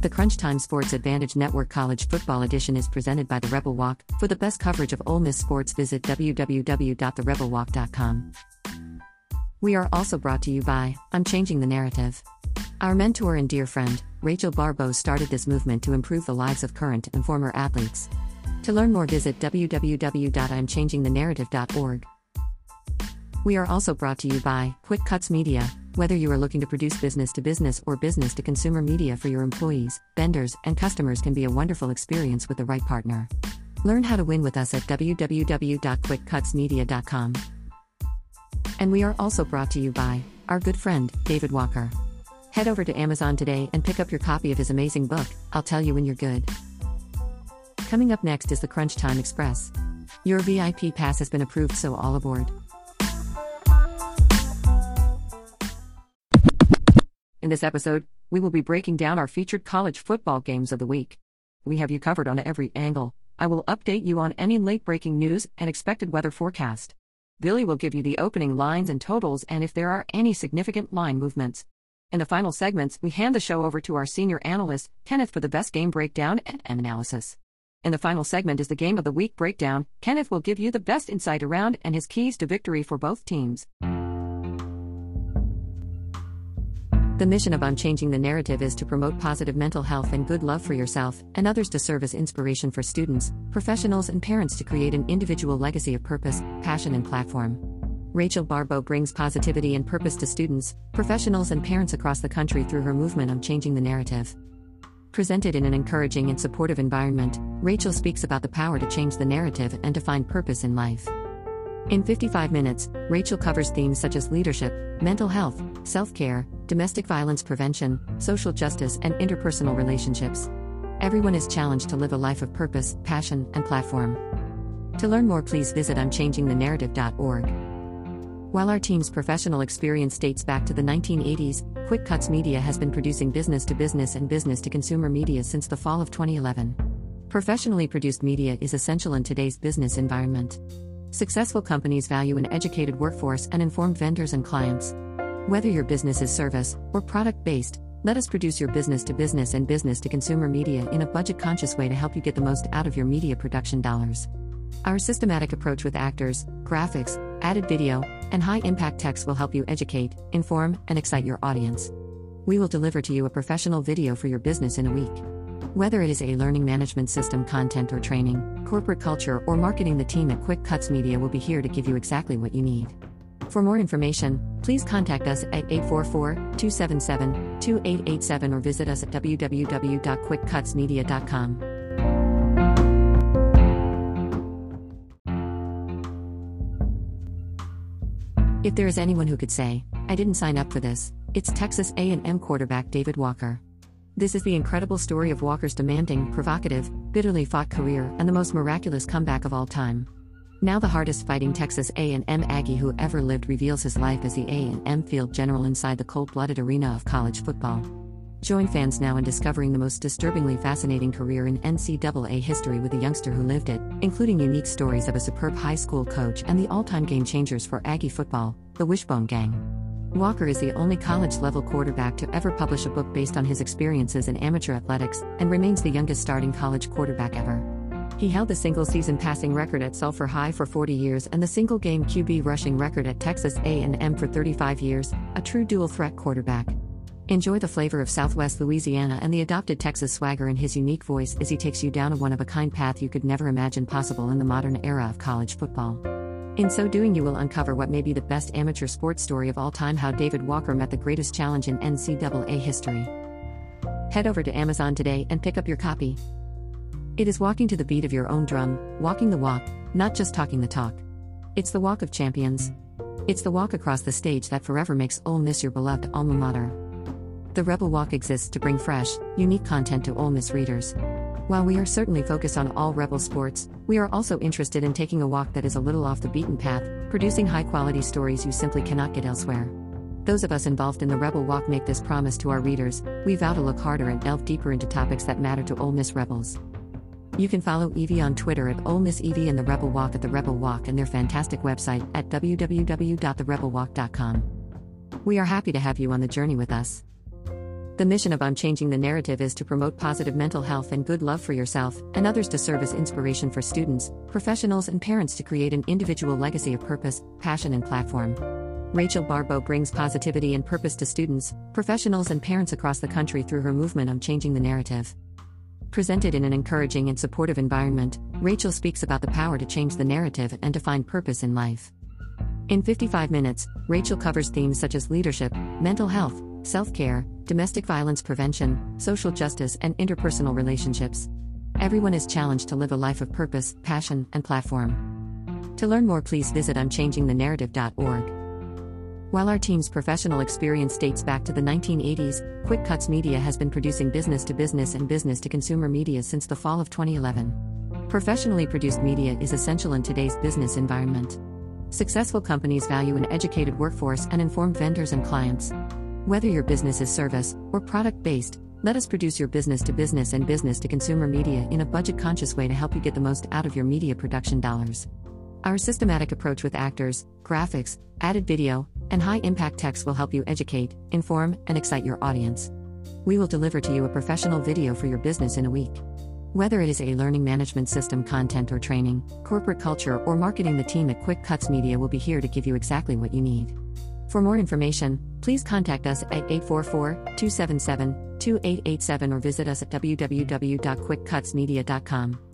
The Crunch Time Sports Advantage Network College Football Edition is presented by The Rebel Walk. For the best coverage of Ole Miss sports, visit www.therebelwalk.com. We are also brought to you by I'm Changing the Narrative. Our mentor and dear friend, Rachel Baribeau, started this movement to improve the lives of current and former athletes. To learn more, visit www.imchangingthenarrative.org. We are also brought to you by Quick Cuts Media. Whether you are looking to produce business to business or business to consumer media for your employees, vendors, and customers can be a wonderful experience with the right partner. Learn how to win with us at www.quickcutsmedia.com. And we are also brought to you by our good friend, David Walker. Head over to Amazon today and pick up your copy of his amazing book, I'll Tell You When You're Good. Coming up next is the Crunch Time Express. Your VIP pass has been approved, so all aboard. In this episode, we will be breaking down our featured college football games of the week. We have you covered on every angle. I will update you on any late breaking news and expected weather forecast. Billy will give you the opening lines and totals and if there are any significant line movements. In the final segments, we hand the show over to our senior analyst, Kenneth, for the best game breakdown and analysis. In the final segment is the game of the week breakdown. Kenneth will give you the best insight around and his keys to victory for both teams. The mission of I'm Changing the Narrative is to promote positive mental health and good love for yourself and others to serve as inspiration for students, professionals, and parents to create an individual legacy of purpose, passion, and platform. Rachel Baribeau brings positivity and purpose to students, professionals, and parents across the country through her movement of changing the narrative. Presented in an encouraging and supportive environment, Rachel speaks about the power to change the narrative and to find purpose in life. In 55 minutes, Rachel covers themes such as leadership, mental health, self care, domestic violence prevention, social justice, and interpersonal relationships. Everyone is challenged to live a life of purpose, passion, and platform. To learn more, please visit I'mChangingTheNarrative.org. While our team's professional experience dates back to the 1980s, Quick Cuts Media has been producing business to business and business to consumer media since the fall of 2011. Professionally produced media is essential in today's business environment. Successful companies value an educated workforce and informed vendors and clients. Whether your business is service or product based, let us produce your business to business and business to consumer media in a budget conscious way to help you get the most out of your media production dollars. Our systematic approach with actors, graphics, added video, and high impact text will help you educate, inform, and excite your audience. We will deliver to you a professional video for your business in a week. Whether it is a learning management system content or training, corporate culture, or marketing, the team at Quick Cuts Media will be here to give you exactly what you need. For more information, please contact us at 844 277 2887 or visit us at www.quickcutsmedia.com. If there is anyone who could say, I didn't sign up for this, it's Texas A&M quarterback David Walker. This is the incredible story of Walker's demanding, provocative, bitterly fought career and the most miraculous comeback of all time. Now the hardest fighting Texas A&M Aggie who ever lived reveals his life as the A&M field general inside the cold-blooded arena of college football. Join fans now in discovering the most disturbingly fascinating career in NCAA history with the youngster who lived it, including unique stories of a superb high school coach and the all-time game changers for Aggie football, the Wishbone Gang. Walker is the only college level quarterback to ever publish a book based on his experiences in amateur athletics and remains the youngest starting college quarterback ever. He held the single season passing record at Sulphur High for 40 years and the single game QB rushing record at Texas A&M for 35 years, a true dual threat quarterback. Enjoy the flavor of Southwest Louisiana and the adopted Texas swagger in his unique voice as he takes you down a one of a kind path you could never imagine possible in the modern era of college football. In so doing, you will uncover what may be the best amateur sports story of all time how David Walker met the greatest challenge in NCAA history. Head over to Amazon today and pick up your copy. It is walking to the beat of your own drum, walking the walk, not just talking the talk. It's the walk of champions. It's the walk across the stage that forever makes Ole Miss your beloved alma mater. The Rebel Walk exists to bring fresh, unique content to Ole Miss readers. While we are certainly focused on all Rebel sports, we are also interested in taking a walk that is a little off the beaten path, producing high quality stories you simply cannot get elsewhere. Those of us involved in the Rebel Walk make this promise to our readers we vow to look harder and delve deeper into topics that matter to Ole Miss Rebels. You can follow Evie on Twitter at Ole Miss Evie and The Rebel Walk at The Rebel Walk and their fantastic website at www.therebelwalk.com. We are happy to have you on the journey with us. The mission of I'm Changing the Narrative is to promote positive mental health and good love for yourself and others to serve as inspiration for students, professionals, and parents to create an individual legacy of purpose, passion, and platform. Rachel Baribeau brings positivity and purpose to students, professionals, and parents across the country through her movement I'm Changing the Narrative. Presented in an encouraging and supportive environment, Rachel speaks about the power to change the narrative and to find purpose in life. In 55 minutes, Rachel covers themes such as leadership, mental health, self care, domestic violence prevention, social justice, and interpersonal relationships. Everyone is challenged to live a life of purpose, passion, and platform. To learn more, please visit I'mChangingTheNarrative.org. While our team's professional experience dates back to the 1980s, Quick Cuts Media has been producing business to business and business to consumer media since the fall of 2011. Professionally produced media is essential in today's business environment. Successful companies value an educated workforce and informed vendors and clients. Whether your business is service or product based, let us produce your business to business and business to consumer media in a budget conscious way to help you get the most out of your media production dollars. Our systematic approach with actors, graphics, added video, and high impact text will help you educate, inform, and excite your audience. We will deliver to you a professional video for your business in a week. Whether it is a learning management system content or training, corporate culture, or marketing, the team at Quick Cuts Media will be here to give you exactly what you need. For more information, please contact us at 844 277 2887 or visit us at www.quickcutsmedia.com.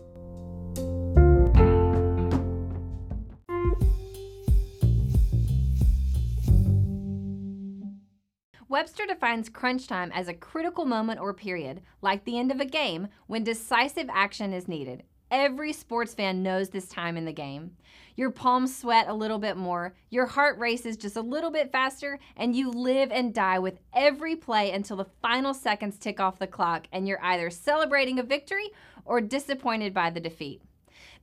Webster defines crunch time as a critical moment or period, like the end of a game, when decisive action is needed. Every sports fan knows this time in the game. Your palms sweat a little bit more, your heart races just a little bit faster, and you live and die with every play until the final seconds tick off the clock and you're either celebrating a victory or disappointed by the defeat.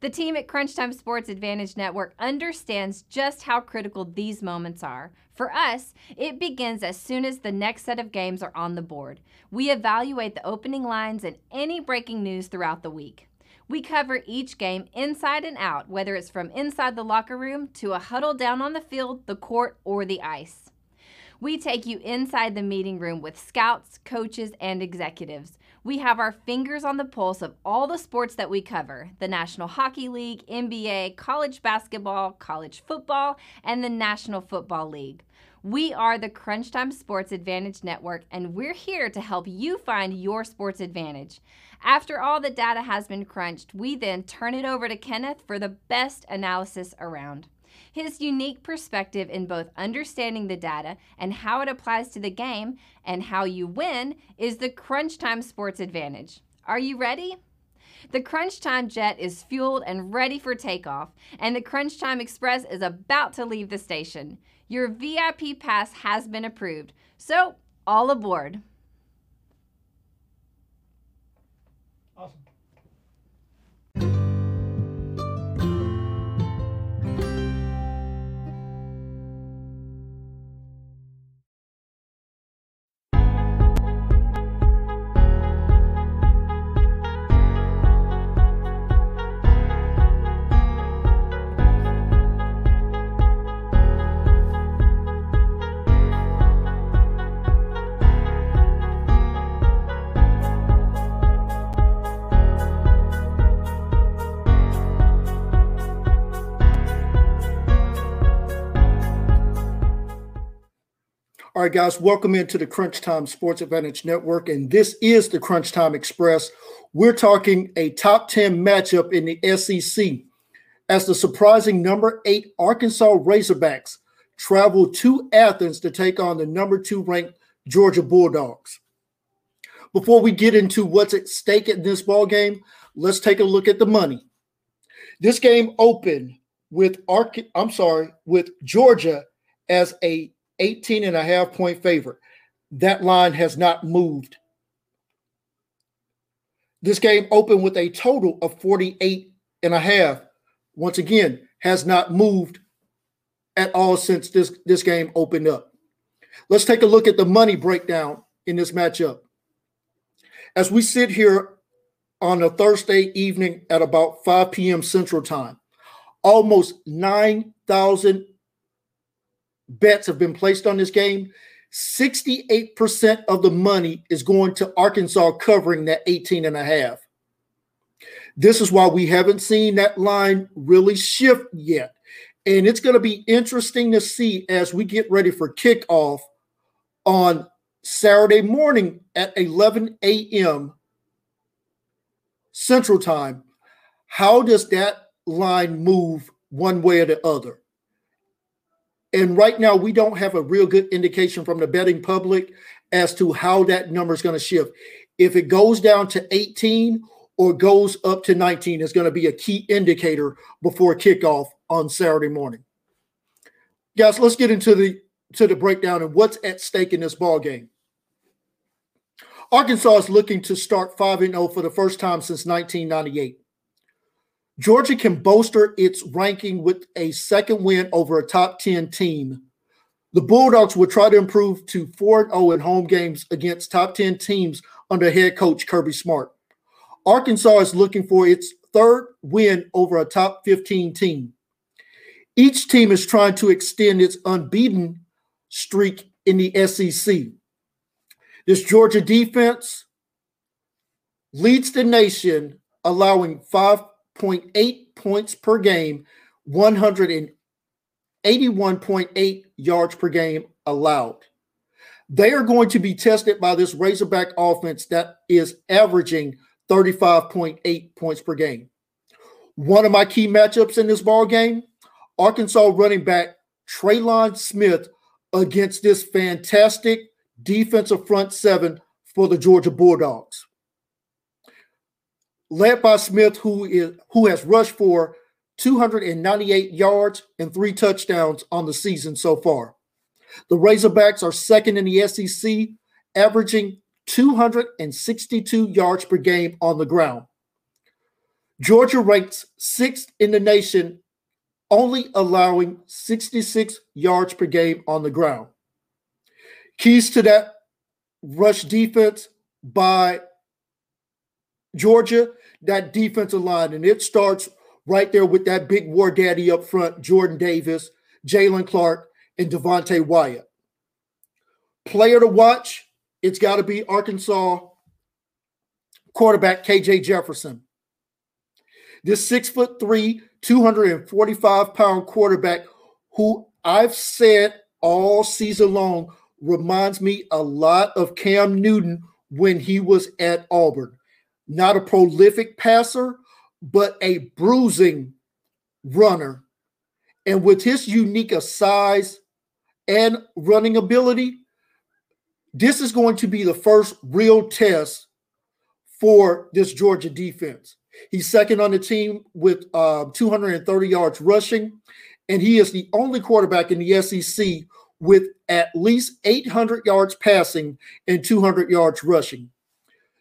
The team at Crunch Time Sports Advantage Network understands just how critical these moments are. For us, it begins as soon as the next set of games are on the board. We evaluate the opening lines and any breaking news throughout the week. We cover each game inside and out, whether it's from inside the locker room to a huddle down on the field, the court, or the ice. We take you inside the meeting room with scouts, coaches, and executives. We have our fingers on the pulse of all the sports that we cover the National Hockey League, NBA, college basketball, college football, and the National Football League. We are the Crunch Time Sports Advantage Network, and we're here to help you find your sports advantage. After all the data has been crunched, we then turn it over to Kenneth for the best analysis around. His unique perspective in both understanding the data and how it applies to the game and how you win is the Crunch Time Sports Advantage. Are you ready? The Crunch Time jet is fueled and ready for takeoff, and the Crunch Time Express is about to leave the station. Your VIP pass has been approved. So, all aboard. All right, guys, welcome into the Crunch Time Sports Advantage Network. And this is the Crunch Time Express. We're talking a top 10 matchup in the SEC as the surprising number eight Arkansas Razorbacks travel to Athens to take on the number two ranked Georgia Bulldogs. Before we get into what's at stake in this ball game, let's take a look at the money. This game opened with Ark I'm sorry, with Georgia as a 18 and a half point favorite. That line has not moved. This game opened with a total of 48 and a half. Once again, has not moved at all since this, this game opened up. Let's take a look at the money breakdown in this matchup. As we sit here on a Thursday evening at about 5 p.m. Central Time, almost 9,000 bets have been placed on this game. 68% of the money is going to Arkansas covering that 18 and a half. This is why we haven't seen that line really shift yet. And it's going to be interesting to see as we get ready for kickoff on Saturday morning at 11 a.m. Central Time. How does that line move one way or the other? And right now, we don't have a real good indication from the betting public as to how that number is going to shift. If it goes down to 18 or goes up to 19 is going to be a key indicator before kickoff on Saturday morning. Guys, let's get into the to the breakdown and what's at stake in this ball game. Arkansas is looking to start 5 0 for the first time since 1998. Georgia can bolster its ranking with a second win over a top 10 team. The Bulldogs will try to improve to 4 0 in home games against top 10 teams under head coach Kirby Smart. Arkansas is looking for its third win over a top 15 team. Each team is trying to extend its unbeaten streak in the SEC. This Georgia defense leads the nation, allowing 5.8 points per game, 181.8 yards per game allowed. They are going to be tested by this Razorback offense that is averaging 35.8 points per game. One of my key matchups in this ball game, Arkansas running back Trelon Smith against this fantastic defensive front seven for the Georgia Bulldogs. Led by Smith, who is who has rushed for 298 yards and three touchdowns on the season so far. The Razorbacks are second in the SEC, averaging 262 yards per game on the ground. Georgia ranks sixth in the nation, only allowing 66 yards per game on the ground. Keys to that rush defense by Georgia, that defensive line, and it starts right there with that big war daddy up front, Jordan Davis, Jalen Clark, and Devonte Wyatt. Player to watch, it's got to be Arkansas quarterback KJ Jefferson. This six foot three, 245 pound quarterback, who I've said all season long reminds me a lot of Cam Newton when he was at Auburn. Not a prolific passer, but a bruising runner. And with his unique size and running ability, this is going to be the first real test for this Georgia defense. He's second on the team with uh, 230 yards rushing, and he is the only quarterback in the SEC with at least 800 yards passing and 200 yards rushing.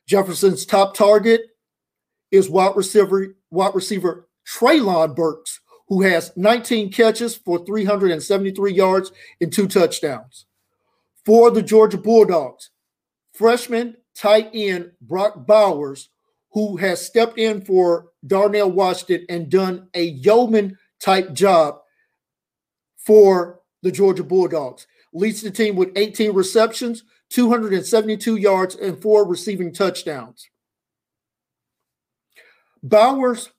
Jefferson's top target is wide receiver wide receiver Treylon Burks, who has 19 catches for 373 yards and two touchdowns for the Georgia Bulldogs. Freshman tight end Brock Bowers, who has stepped in for Darnell Washington and done a yeoman type job for the Georgia Bulldogs. Leads the team with 18 receptions, 272 yards, and four receiving touchdowns. Bowers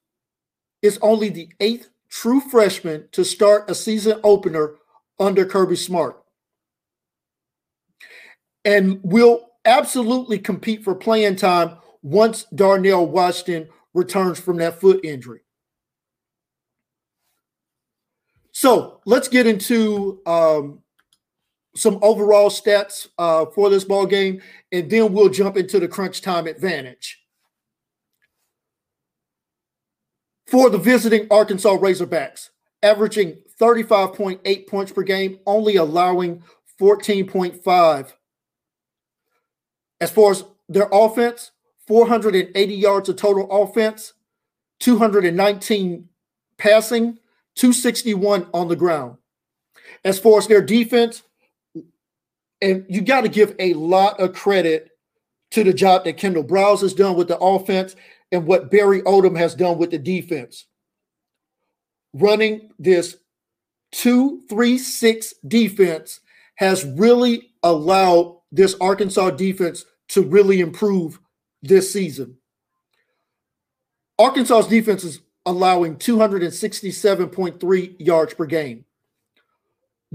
is only the eighth true freshman to start a season opener under Kirby Smart and will absolutely compete for playing time once Darnell Washington returns from that foot injury. So let's get into um, some overall stats uh, for this ball game, and then we'll jump into the crunch time advantage. For the visiting Arkansas Razorbacks, averaging 35.8 points per game, only allowing 14.5 as far as their offense, 480 yards of total offense, 219 passing, 261 on the ground. As far as their defense, and you got to give a lot of credit to the job that Kendall Briles has done with the offense and what Barry Odom has done with the defense. Running this 2 3 6 defense has really allowed this Arkansas defense to really improve this season. Arkansas's defense is allowing 267.3 yards per game,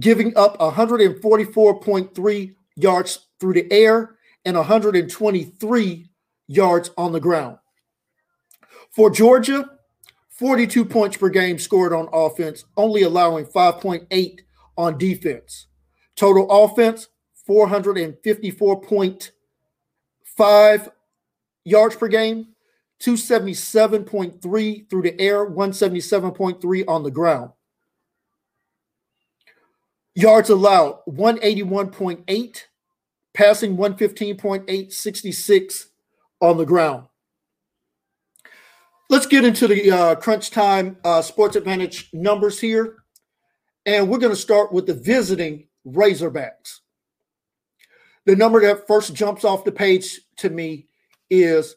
giving up 144.3 yards through the air and 123 yards on the ground. For Georgia, 42 points per game scored on offense, only allowing 5.8 on defense. Total offense, 454.5 yards per game, 277.3 through the air, 177.3 on the ground. Yards allowed, 181.8, passing 115.8, 66 on the ground. Let's get into the uh, crunch time uh, sports advantage numbers here. And we're going to start with the visiting Razorbacks. The number that first jumps off the page to me is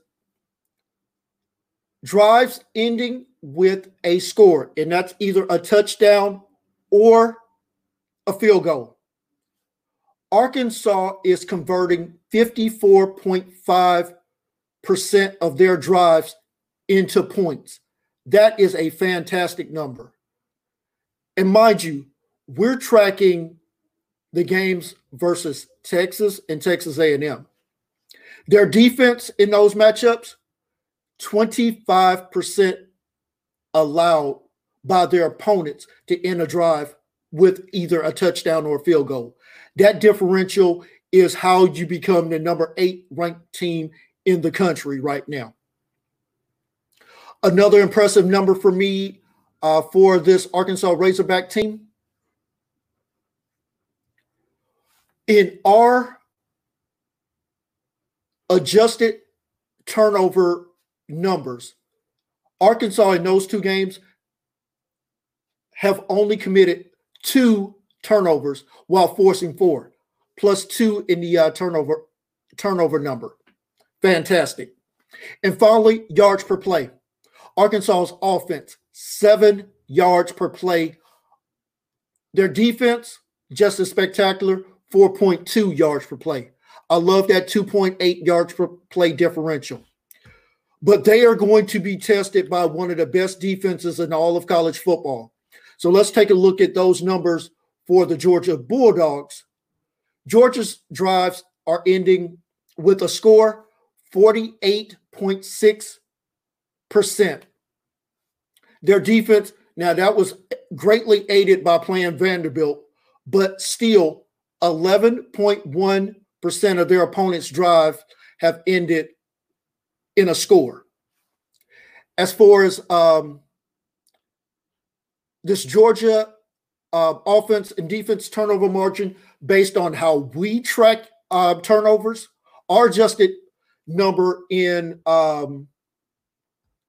drives ending with a score, and that's either a touchdown or a field goal. Arkansas is converting 54.5% of their drives into points. That is a fantastic number. And mind you, we're tracking the games versus Texas and Texas A&M. Their defense in those matchups, 25% allowed by their opponents to end a drive with either a touchdown or a field goal. That differential is how you become the number eight ranked team in the country right now. Another impressive number for me uh, for this Arkansas Razorback team. In our adjusted turnover numbers, Arkansas in those two games have only committed two turnovers while forcing four, plus two in the uh, turnover turnover number. Fantastic. And finally, yards per play. Arkansas's offense, seven yards per play. Their defense, just as spectacular, 4.2 yards per play. I love that 2.8 yards per play differential. But they are going to be tested by one of the best defenses in all of college football. So let's take a look at those numbers for the Georgia Bulldogs. Georgia's drives are ending with a score 48.6 percent. Their defense, now that was greatly aided by playing Vanderbilt, but still 11.1% of their opponent's drive have ended in a score. As far as um, this Georgia uh, offense and defense turnover margin, based on how we track uh, turnovers, our adjusted number in um,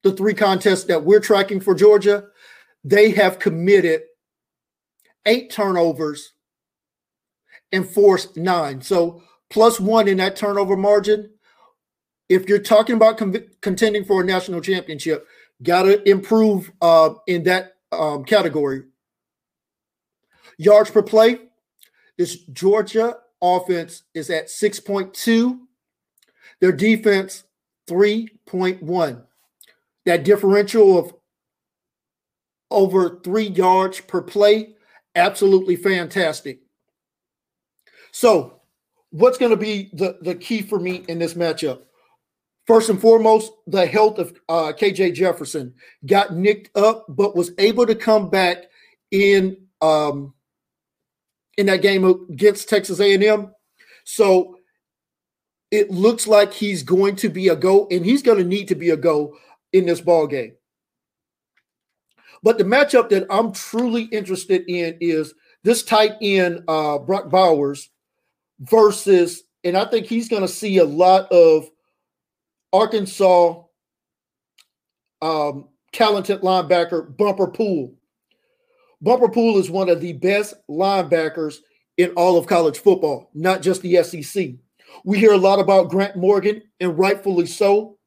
the three contests that we're tracking for Georgia, they have committed eight turnovers and forced nine. So plus one in that turnover margin. If you're talking about con- contending for a national championship, got to improve uh, in that um, category. Yards per play, this Georgia offense is at 6.2. Their defense, 3.1 that differential of over three yards per play, absolutely fantastic. So, what's going to be the, the key for me in this matchup? First and foremost, the health of uh, KJ Jefferson got nicked up, but was able to come back in um, in that game against Texas A&M. So it looks like he's going to be a go, and he's going to need to be a go in this ball game. But the matchup that I'm truly interested in is this tight end, uh, Brock Bowers, versus, and I think he's going to see a lot of Arkansas um, talented linebacker Bumper Pool. Bumper Pool is one of the best linebackers in all of college football, not just the SEC. We hear a lot about Grant Morgan, and rightfully so.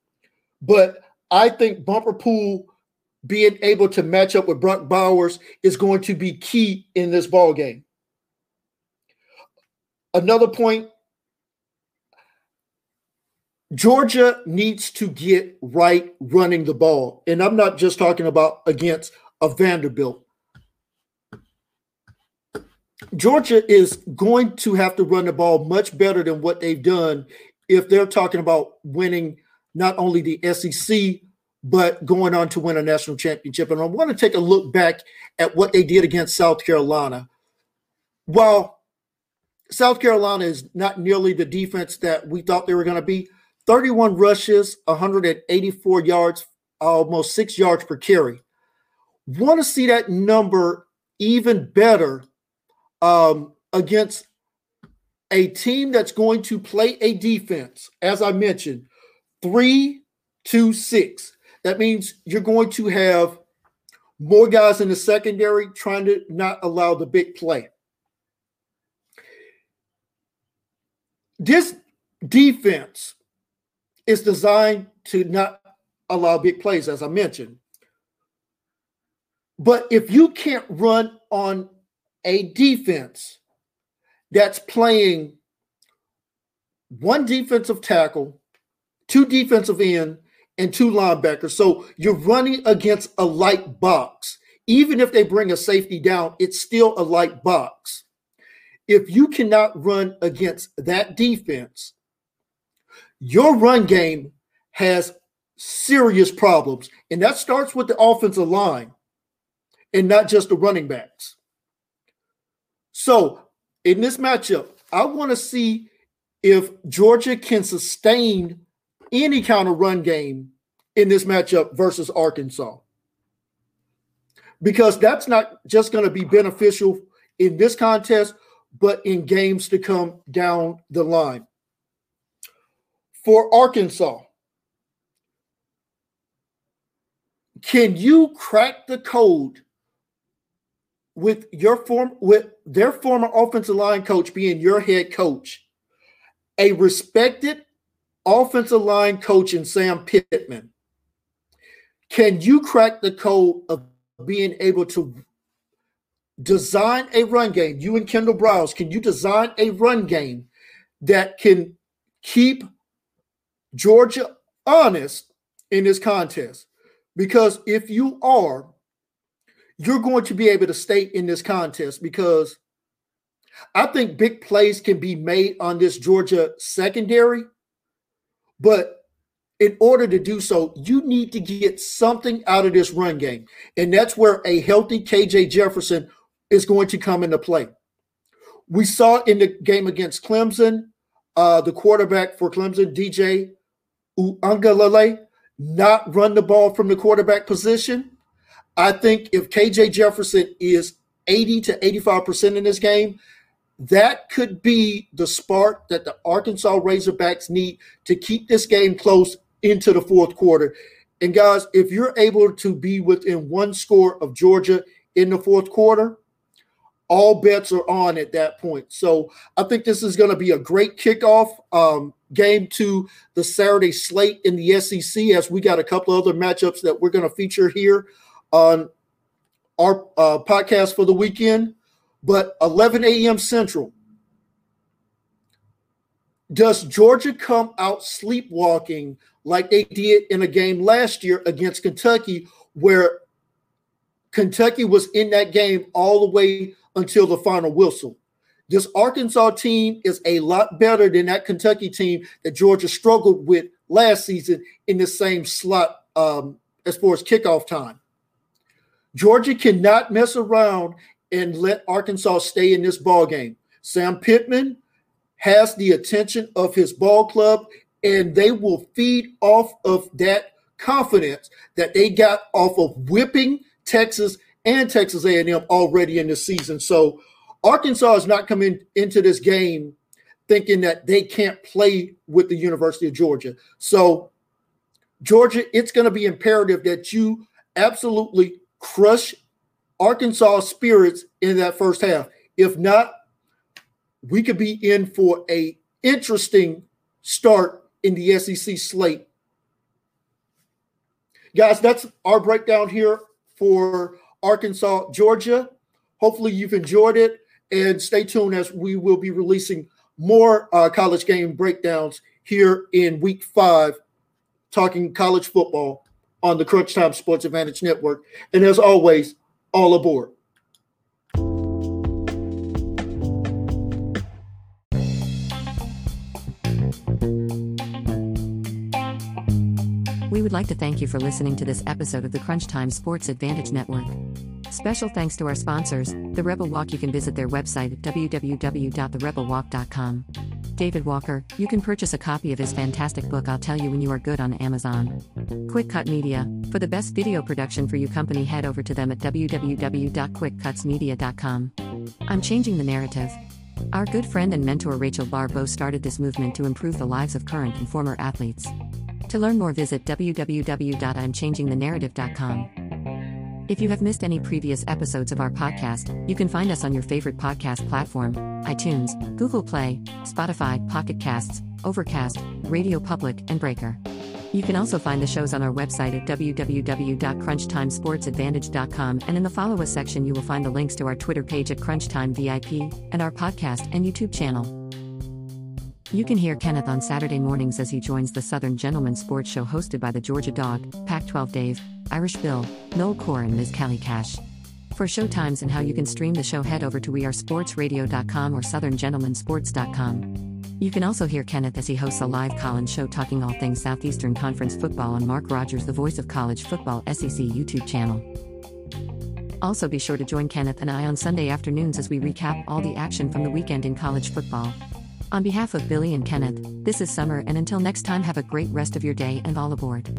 But I think Bumper Pool being able to match up with Brock Bowers is going to be key in this ball game. another point Georgia needs to get right running the ball. And I'm not just talking about against a Vanderbilt. Georgia is going to have to run the ball much better than what they've done if they're talking about winning not only the SEC, but going on to win a national championship. And I want to take a look back at what they did against South Carolina. While South Carolina is not nearly the defense that we thought they were going to be, 31 rushes, 184 yards, almost six yards per carry. Want to see that number even better um, against a team that's going to play a defense, as I mentioned, three, two, six. That means you're going to have more guys in the secondary trying to not allow the big play. This defense is designed to not allow big plays, as I mentioned. But if you can't run on a defense that's playing one defensive tackle, two defensive end, and two linebackers, so you're running against a light box. Even if they bring a safety down, it's still a light box. If you cannot run against that defense, your run game has serious problems. And that starts with the offensive line and not just the running backs. So, in this matchup, I want to see if Georgia can sustain any kind of run game in this matchup versus Arkansas. Because that's not just going to be beneficial in this contest, but in games to come down the line for Arkansas. Can you crack the code with your form with their former offensive line coach being your head coach, a respected offensive line coach in Sam Pittman? Can you crack the code of being able to design a run game? You and Kendall Briles, can you design a run game that can keep Georgia honest in this contest. Because if you are, you're going to be able to stay in this contest because I think big plays can be made on this Georgia secondary. But in order to do so, you need to get something out of this run game. And that's where a healthy KJ Jefferson is going to come into play. We saw in the game against Clemson, uh, the quarterback for Clemson, DJ Uiagalelei not run the ball from the quarterback position. I think if KJ Jefferson is 80 to 85% in this game, that could be the spark that the Arkansas Razorbacks need to keep this game close into the fourth quarter. And guys, if you're able to be within one score of Georgia in the fourth quarter, all bets are on at that point. So I think this is going to be a great kickoff um, game to the Saturday slate in the SEC, as we got a couple other matchups that we're going to feature here on our uh, podcast for the weekend. But 11 a.m. Central. Does Georgia come out sleepwalking like they did in a game last year against Kentucky, where Kentucky was in that game all the way until the final whistle. This Arkansas team is a lot better than that Kentucky team that Georgia struggled with last season in the same slot um, as far as kickoff time. Georgia cannot mess around and let Arkansas stay in this ball game. Sam Pittman has the attention of his ball club, and they will feed off of that confidence that they got off of whipping Texas and Texas A&M already in the season. So Arkansas is not coming into this game thinking that they can't play with the University of Georgia. So Georgia, it's going to be imperative that you absolutely crush Arkansas spirits in that first half. If not, we could be in for a interesting start in the SEC slate. Guys, that's our breakdown here for Arkansas, Georgia. Hopefully, you've enjoyed it and stay tuned as we will be releasing more uh, college game breakdowns here in week five, talking college football on the Crunch Time Sports Advantage Network. And as always, all aboard. We would like to thank you for listening to this episode of the Crunch Time Sports Advantage Network. Special thanks to our sponsors, The Rebel Walk. You can visit their website at www.therebelwalk.com. David Walker, you can purchase a copy of his fantastic book I'll Tell You When You Are Good on Amazon. Quick Cut Media, for the best video production for you company head over to them at www.quickcutsmedia.com. I'm changing the narrative. Our good friend and mentor Rachel Baribeau started this movement to improve the lives of current and former athletes. To learn more, visit www.imchangingthenarrative.com. If you have missed any previous episodes of our podcast, you can find us on your favorite podcast platform iTunes, Google Play, Spotify, Pocket Casts, Overcast, Radio Public, and Breaker. You can also find the shows on our website at www.crunchtimesportsadvantage.com, and in the Follow Us section, you will find the links to our Twitter page at Crunchtime VIP and our podcast and YouTube channel. You can hear Kenneth on Saturday mornings as he joins the Southern Gentleman Sports Show hosted by the Georgia Dog, Pac 12 Dave, Irish Bill, Noel Core, and Ms. Kelly Cash. For show times and how you can stream the show, head over to wearesportsradio.com or southerngentlemansports.com. You can also hear Kenneth as he hosts a live call in show talking all things Southeastern Conference football on Mark Rogers, the voice of college football SEC YouTube channel. Also, be sure to join Kenneth and I on Sunday afternoons as we recap all the action from the weekend in college football. On behalf of Billy and Kenneth, this is Summer, and until next time, have a great rest of your day and all aboard.